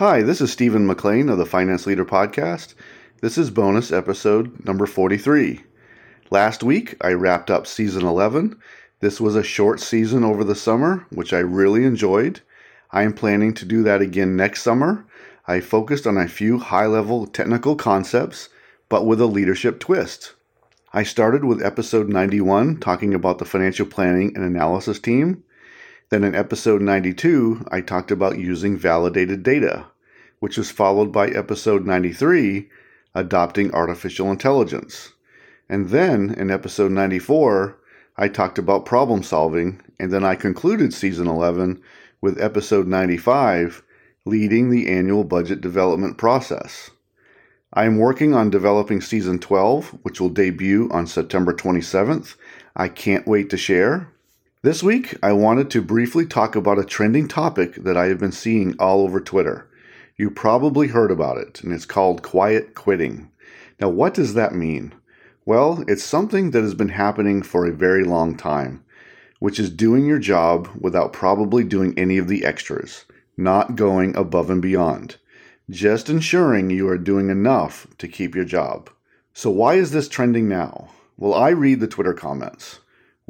Hi, this is Stephen McLain of the Finance Leader Podcast. This is bonus episode number 43. Last week, I wrapped up season 11. This was a short season over the summer, which I really enjoyed. I am planning to do that again next summer. I focused on a few high level technical concepts, but with a leadership twist. I started with episode 91, talking about the financial planning and analysis team. Then in episode 92, I talked about using validated data, which was followed by episode 93, adopting artificial intelligence. And then in episode 94, I talked about problem solving, and then I concluded season 11 with episode 95, leading the annual budget development process. I am working on developing season 12, which will debut on September 27th. I can't wait to share. This week, I wanted to briefly talk about a trending topic that I have been seeing all over Twitter. You probably heard about it, and it's called quiet quitting. Now, what does that mean? Well, it's something that has been happening for a very long time, which is doing your job without probably doing any of the extras, not going above and beyond, just ensuring you are doing enough to keep your job. So, why is this trending now? Well, I read the Twitter comments.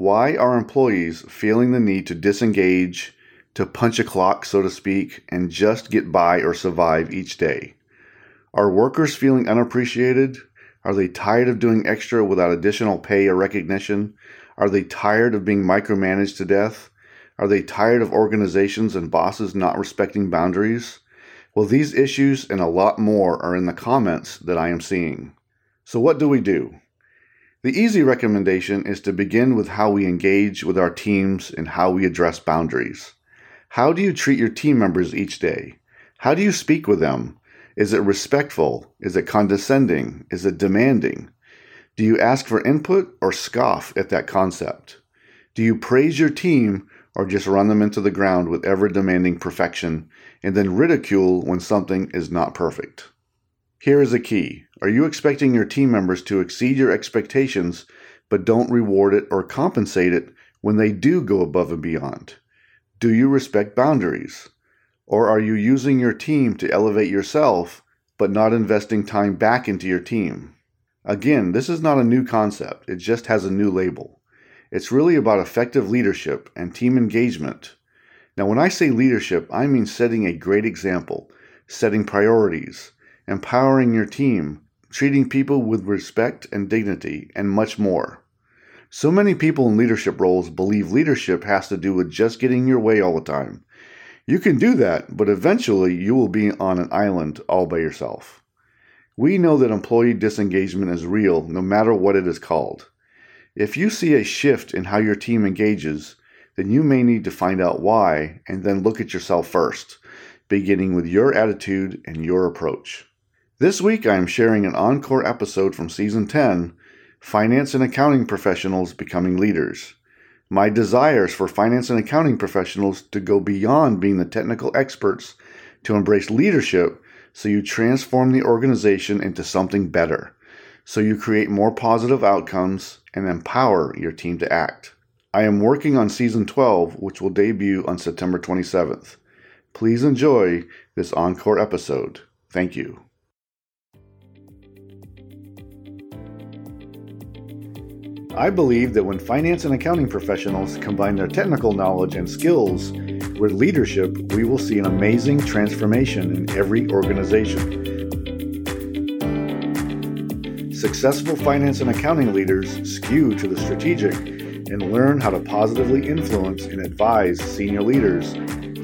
Why are employees feeling the need to disengage, to punch a clock, so to speak, and just get by or survive each day? Are workers feeling unappreciated? Are they tired of doing extra without additional pay or recognition? Are they tired of being micromanaged to death? Are they tired of organizations and bosses not respecting boundaries? Well, these issues and a lot more are in the comments that I am seeing. So, what do we do? The easy recommendation is to begin with how we engage with our teams and how we address boundaries. How do you treat your team members each day? How do you speak with them? Is it respectful? Is it condescending? Is it demanding? Do you ask for input or scoff at that concept? Do you praise your team or just run them into the ground with ever demanding perfection and then ridicule when something is not perfect? Here is a key Are you expecting your team members to exceed your expectations but don't reward it or compensate it when they do go above and beyond? Do you respect boundaries? Or are you using your team to elevate yourself but not investing time back into your team? Again, this is not a new concept, it just has a new label. It's really about effective leadership and team engagement. Now, when I say leadership, I mean setting a great example, setting priorities, empowering your team, treating people with respect and dignity, and much more. So many people in leadership roles believe leadership has to do with just getting your way all the time. You can do that, but eventually you will be on an island all by yourself. We know that employee disengagement is real no matter what it is called. If you see a shift in how your team engages, then you may need to find out why and then look at yourself first, beginning with your attitude and your approach. This week, I am sharing an encore episode from Season 10 Finance and Accounting Professionals Becoming Leaders. My desires for finance and accounting professionals to go beyond being the technical experts to embrace leadership so you transform the organization into something better, so you create more positive outcomes and empower your team to act. I am working on Season 12, which will debut on September 27th. Please enjoy this encore episode. Thank you. I believe that when finance and accounting professionals combine their technical knowledge and skills with leadership, we will see an amazing transformation in every organization. Successful finance and accounting leaders skew to the strategic and learn how to positively influence and advise senior leaders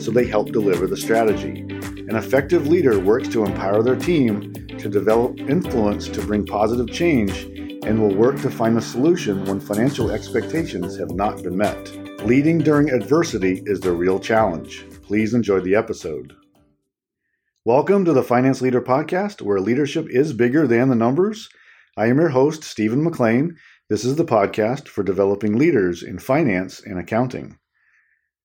so they help deliver the strategy. An effective leader works to empower their team to develop influence to bring positive change and will work to find a solution when financial expectations have not been met. Leading during adversity is the real challenge. Please enjoy the episode. Welcome to the Finance Leader Podcast, where leadership is bigger than the numbers. I am your host, Stephen McLain. This is the podcast for developing leaders in finance and accounting.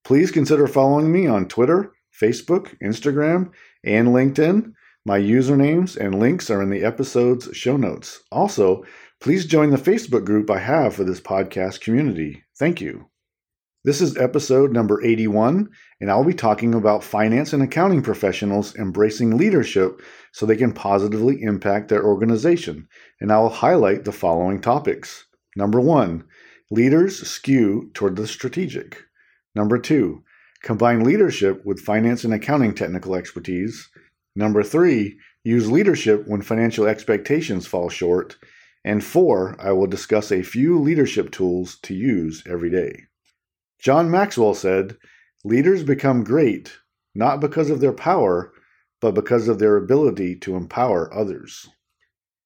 Please consider following me on Twitter, Facebook, Instagram, and LinkedIn. My usernames and links are in the episode's show notes. Also, Please join the Facebook group I have for this podcast community. Thank you. This is episode number 81, and I'll be talking about finance and accounting professionals embracing leadership so they can positively impact their organization. And I'll highlight the following topics. Number one, leaders skew toward the strategic. Number two, combine leadership with finance and accounting technical expertise. Number three, use leadership when financial expectations fall short. And four, I will discuss a few leadership tools to use every day. John Maxwell said, Leaders become great not because of their power, but because of their ability to empower others.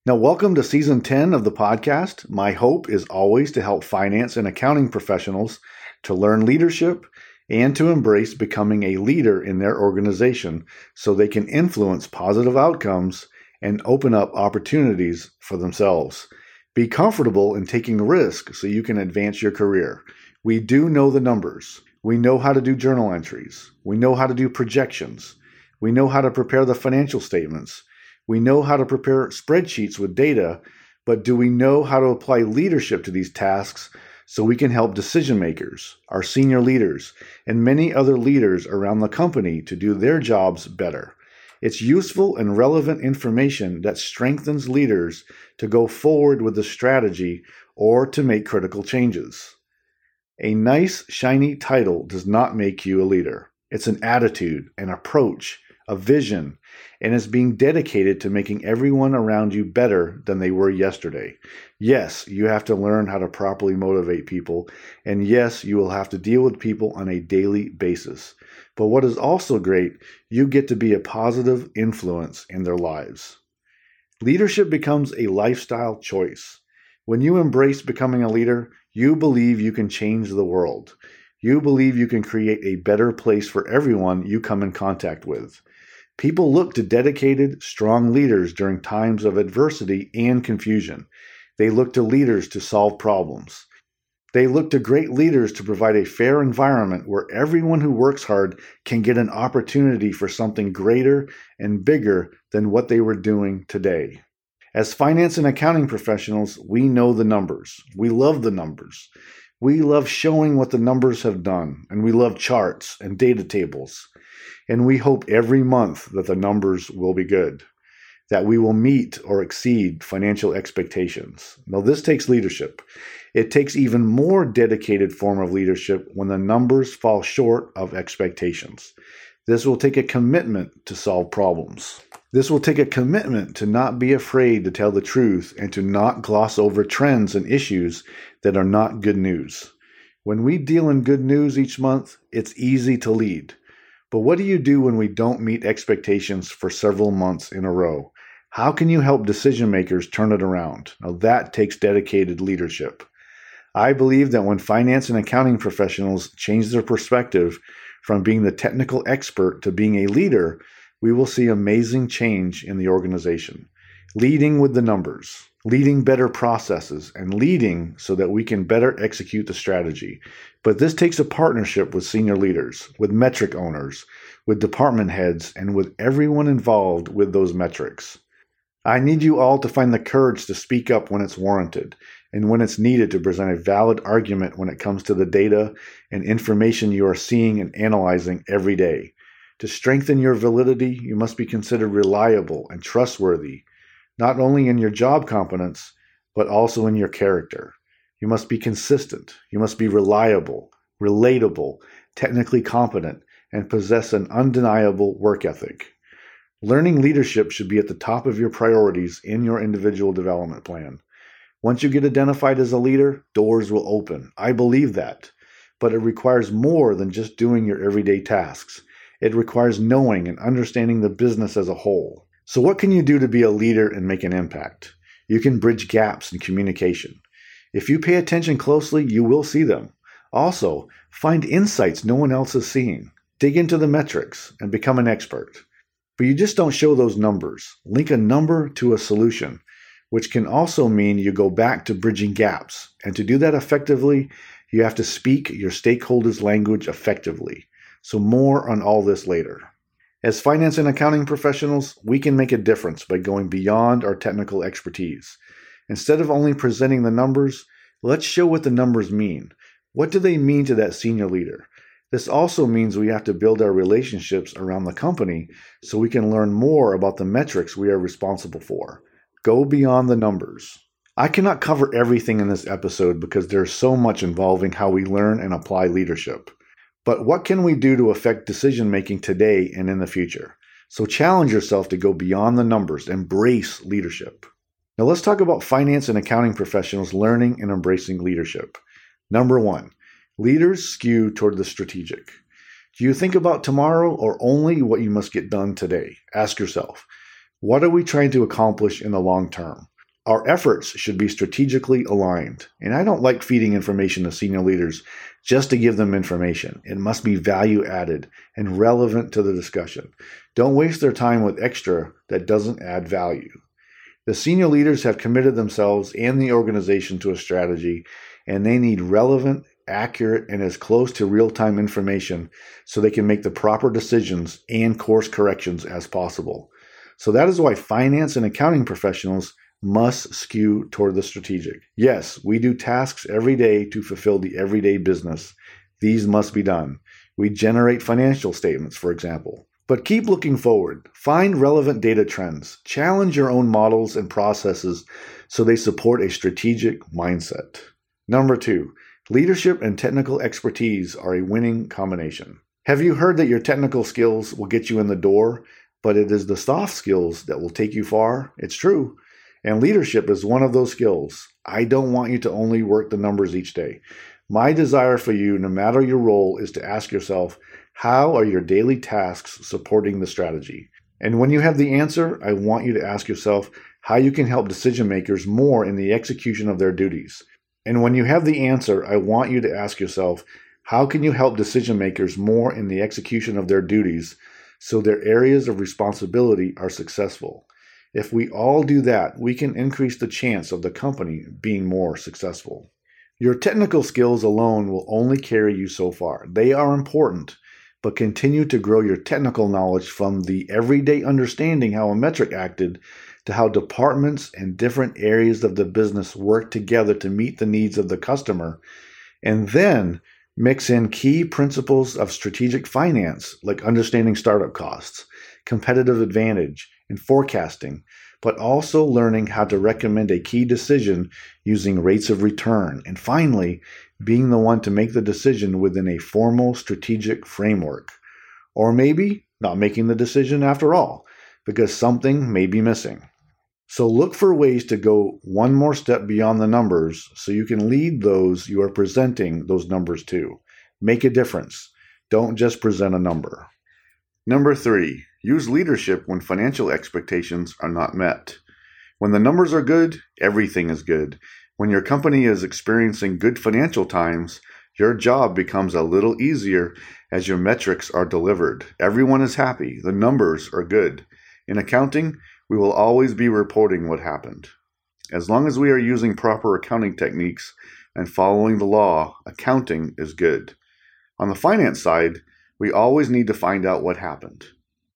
Now, welcome to season 10 of the podcast. My hope is always to help finance and accounting professionals to learn leadership and to embrace becoming a leader in their organization so they can influence positive outcomes and open up opportunities for themselves. Be comfortable in taking risk so you can advance your career. We do know the numbers. We know how to do journal entries. We know how to do projections. We know how to prepare the financial statements. We know how to prepare spreadsheets with data, but do we know how to apply leadership to these tasks so we can help decision makers, our senior leaders, and many other leaders around the company to do their jobs better? It's useful and relevant information that strengthens leaders to go forward with the strategy or to make critical changes. A nice, shiny title does not make you a leader. It's an attitude, an approach, a vision, and it's being dedicated to making everyone around you better than they were yesterday. Yes, you have to learn how to properly motivate people, and yes, you will have to deal with people on a daily basis. But what is also great, you get to be a positive influence in their lives. Leadership becomes a lifestyle choice. When you embrace becoming a leader, you believe you can change the world. You believe you can create a better place for everyone you come in contact with. People look to dedicated, strong leaders during times of adversity and confusion. They look to leaders to solve problems. They look to great leaders to provide a fair environment where everyone who works hard can get an opportunity for something greater and bigger than what they were doing today. As finance and accounting professionals, we know the numbers. We love the numbers. We love showing what the numbers have done, and we love charts and data tables. And we hope every month that the numbers will be good, that we will meet or exceed financial expectations. Now, this takes leadership. It takes even more dedicated form of leadership when the numbers fall short of expectations. This will take a commitment to solve problems. This will take a commitment to not be afraid to tell the truth and to not gloss over trends and issues that are not good news. When we deal in good news each month, it's easy to lead. But what do you do when we don't meet expectations for several months in a row? How can you help decision makers turn it around? Now, that takes dedicated leadership. I believe that when finance and accounting professionals change their perspective from being the technical expert to being a leader, we will see amazing change in the organization. Leading with the numbers, leading better processes, and leading so that we can better execute the strategy. But this takes a partnership with senior leaders, with metric owners, with department heads, and with everyone involved with those metrics. I need you all to find the courage to speak up when it's warranted and when it's needed to present a valid argument when it comes to the data and information you are seeing and analyzing every day. To strengthen your validity, you must be considered reliable and trustworthy, not only in your job competence, but also in your character. You must be consistent. You must be reliable, relatable, technically competent, and possess an undeniable work ethic. Learning leadership should be at the top of your priorities in your individual development plan. Once you get identified as a leader, doors will open. I believe that. But it requires more than just doing your everyday tasks. It requires knowing and understanding the business as a whole. So, what can you do to be a leader and make an impact? You can bridge gaps in communication. If you pay attention closely, you will see them. Also, find insights no one else is seeing. Dig into the metrics and become an expert. But you just don't show those numbers. Link a number to a solution, which can also mean you go back to bridging gaps. And to do that effectively, you have to speak your stakeholders' language effectively. So, more on all this later. As finance and accounting professionals, we can make a difference by going beyond our technical expertise. Instead of only presenting the numbers, let's show what the numbers mean. What do they mean to that senior leader? This also means we have to build our relationships around the company so we can learn more about the metrics we are responsible for. Go beyond the numbers. I cannot cover everything in this episode because there's so much involving how we learn and apply leadership. But what can we do to affect decision making today and in the future? So challenge yourself to go beyond the numbers, embrace leadership. Now let's talk about finance and accounting professionals learning and embracing leadership. Number one, leaders skew toward the strategic. Do you think about tomorrow or only what you must get done today? Ask yourself, what are we trying to accomplish in the long term? Our efforts should be strategically aligned. And I don't like feeding information to senior leaders just to give them information. It must be value added and relevant to the discussion. Don't waste their time with extra that doesn't add value. The senior leaders have committed themselves and the organization to a strategy, and they need relevant, accurate, and as close to real time information so they can make the proper decisions and course corrections as possible. So that is why finance and accounting professionals must skew toward the strategic. Yes, we do tasks every day to fulfill the everyday business. These must be done. We generate financial statements, for example. But keep looking forward. Find relevant data trends. Challenge your own models and processes so they support a strategic mindset. Number two, leadership and technical expertise are a winning combination. Have you heard that your technical skills will get you in the door, but it is the soft skills that will take you far? It's true. And leadership is one of those skills. I don't want you to only work the numbers each day. My desire for you, no matter your role, is to ask yourself, how are your daily tasks supporting the strategy? And when you have the answer, I want you to ask yourself how you can help decision makers more in the execution of their duties. And when you have the answer, I want you to ask yourself how can you help decision makers more in the execution of their duties so their areas of responsibility are successful? If we all do that, we can increase the chance of the company being more successful. Your technical skills alone will only carry you so far. They are important, but continue to grow your technical knowledge from the everyday understanding how a metric acted to how departments and different areas of the business work together to meet the needs of the customer. And then mix in key principles of strategic finance, like understanding startup costs, competitive advantage, and forecasting, but also learning how to recommend a key decision using rates of return. And finally, being the one to make the decision within a formal strategic framework. Or maybe not making the decision after all, because something may be missing. So look for ways to go one more step beyond the numbers so you can lead those you are presenting those numbers to. Make a difference. Don't just present a number. Number three, use leadership when financial expectations are not met. When the numbers are good, everything is good. When your company is experiencing good financial times, your job becomes a little easier as your metrics are delivered. Everyone is happy. The numbers are good. In accounting, we will always be reporting what happened. As long as we are using proper accounting techniques and following the law, accounting is good. On the finance side, we always need to find out what happened.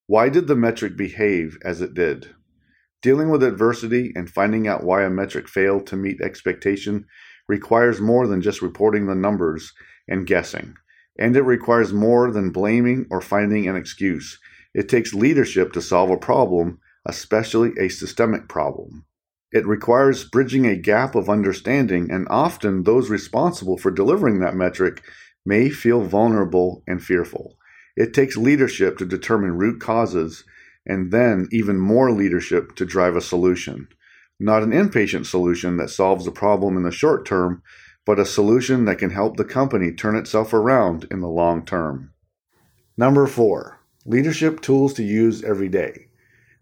Why did the metric behave as it did? Dealing with adversity and finding out why a metric failed to meet expectation requires more than just reporting the numbers and guessing. And it requires more than blaming or finding an excuse. It takes leadership to solve a problem, especially a systemic problem. It requires bridging a gap of understanding, and often those responsible for delivering that metric may feel vulnerable and fearful. It takes leadership to determine root causes and then even more leadership to drive a solution. Not an inpatient solution that solves the problem in the short term, but a solution that can help the company turn itself around in the long term. Number four, leadership tools to use every day.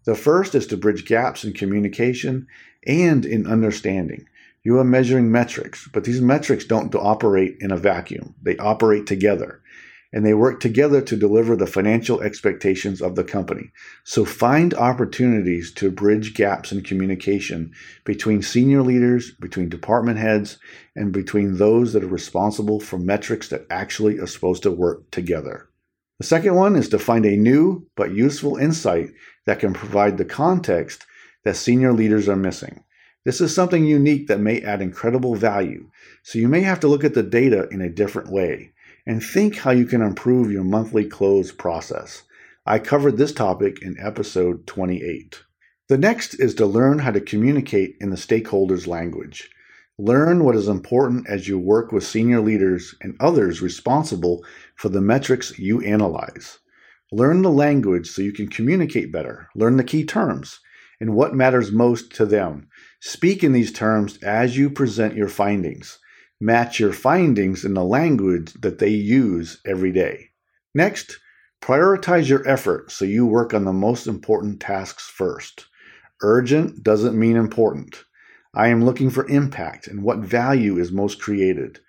The first is to bridge gaps in communication and in understanding. You are measuring metrics, but these metrics don't operate in a vacuum. They operate together and they work together to deliver the financial expectations of the company. So find opportunities to bridge gaps in communication between senior leaders, between department heads, and between those that are responsible for metrics that actually are supposed to work together. The second one is to find a new but useful insight that can provide the context that senior leaders are missing. This is something unique that may add incredible value, so you may have to look at the data in a different way and think how you can improve your monthly close process. I covered this topic in episode 28. The next is to learn how to communicate in the stakeholders' language. Learn what is important as you work with senior leaders and others responsible for the metrics you analyze. Learn the language so you can communicate better. Learn the key terms and what matters most to them. Speak in these terms as you present your findings. Match your findings in the language that they use every day. Next, prioritize your effort so you work on the most important tasks first. Urgent doesn't mean important. I am looking for impact and what value is most created.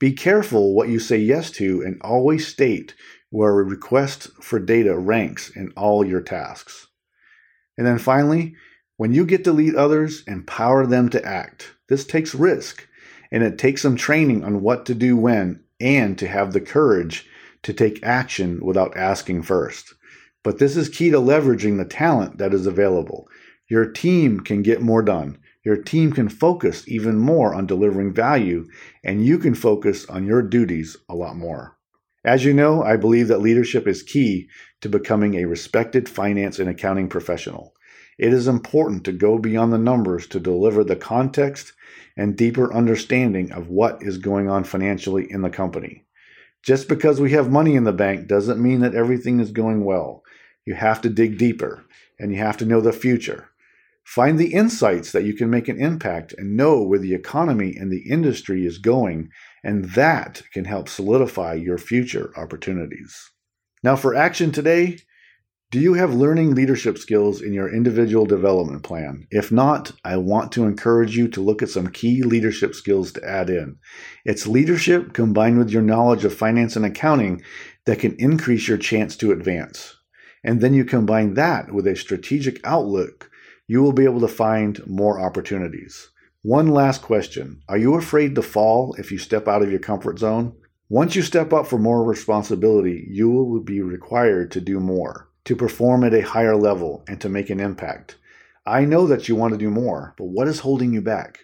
Be careful what you say yes to and always state where a request for data ranks in all your tasks. And then finally, when you get to lead others, empower them to act. This takes risk, and it takes some training on what to do when and to have the courage to take action without asking first. But this is key to leveraging the talent that is available. Your team can get more done. Your team can focus even more on delivering value, and you can focus on your duties a lot more. As you know, I believe that leadership is key to becoming a respected finance and accounting professional. It is important to go beyond the numbers to deliver the context and deeper understanding of what is going on financially in the company. Just because we have money in the bank doesn't mean that everything is going well. You have to dig deeper and you have to know the future. Find the insights that you can make an impact and know where the economy and the industry is going, and that can help solidify your future opportunities. Now, for action today, do you have learning leadership skills in your individual development plan? If not, I want to encourage you to look at some key leadership skills to add in. It's leadership combined with your knowledge of finance and accounting that can increase your chance to advance. And then you combine that with a strategic outlook, you will be able to find more opportunities. One last question Are you afraid to fall if you step out of your comfort zone? Once you step up for more responsibility, you will be required to do more to perform at a higher level and to make an impact. I know that you want to do more, but what is holding you back?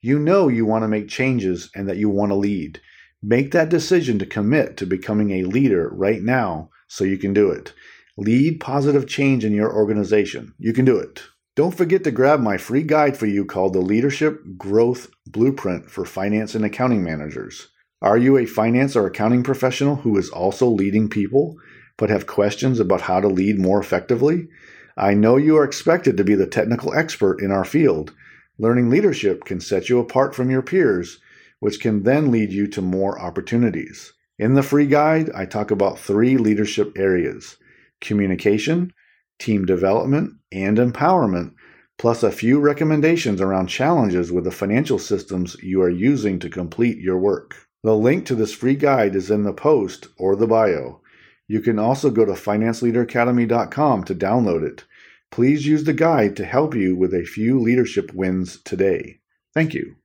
You know you want to make changes and that you want to lead. Make that decision to commit to becoming a leader right now so you can do it. Lead positive change in your organization. You can do it. Don't forget to grab my free guide for you called the Leadership Growth Blueprint for Finance and Accounting Managers. Are you a finance or accounting professional who is also leading people? but have questions about how to lead more effectively? I know you are expected to be the technical expert in our field. Learning leadership can set you apart from your peers, which can then lead you to more opportunities. In the free guide, I talk about three leadership areas communication, team development, and empowerment, plus a few recommendations around challenges with the financial systems you are using to complete your work. The link to this free guide is in the post or the bio. You can also go to financeleaderacademy.com to download it. Please use the guide to help you with a few leadership wins today. Thank you.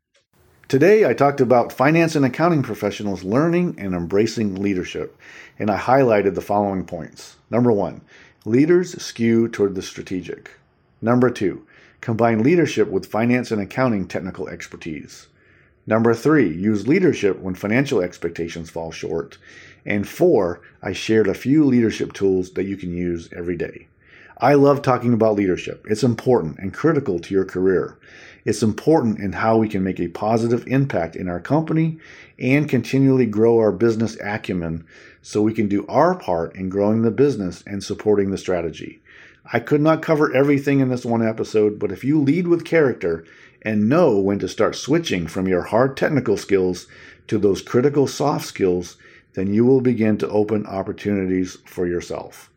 Today, I talked about finance and accounting professionals learning and embracing leadership, and I highlighted the following points. Number one, leaders skew toward the strategic. Number two, combine leadership with finance and accounting technical expertise. Number three, use leadership when financial expectations fall short. And four, I shared a few leadership tools that you can use every day. I love talking about leadership. It's important and critical to your career. It's important in how we can make a positive impact in our company and continually grow our business acumen so we can do our part in growing the business and supporting the strategy. I could not cover everything in this one episode, but if you lead with character and know when to start switching from your hard technical skills to those critical soft skills, then you will begin to open opportunities for yourself.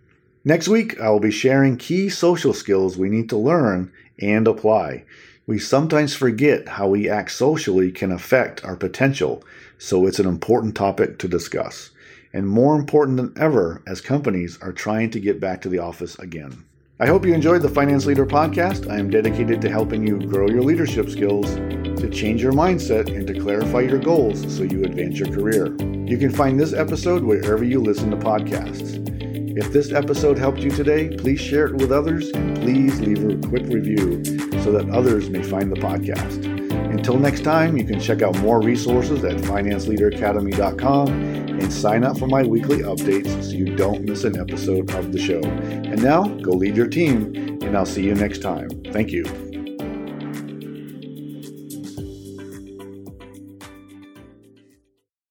Next week, I will be sharing key social skills we need to learn and apply. We sometimes forget how we act socially can affect our potential, so it's an important topic to discuss. And more important than ever as companies are trying to get back to the office again. I hope you enjoyed the Finance Leader podcast. I am dedicated to helping you grow your leadership skills, to change your mindset, and to clarify your goals so you advance your career. You can find this episode wherever you listen to podcasts. If this episode helped you today, please share it with others and please leave a quick review so that others may find the podcast. Until next time, you can check out more resources at financeleaderacademy.com and sign up for my weekly updates so you don't miss an episode of the show. And now, go lead your team, and I'll see you next time. Thank you.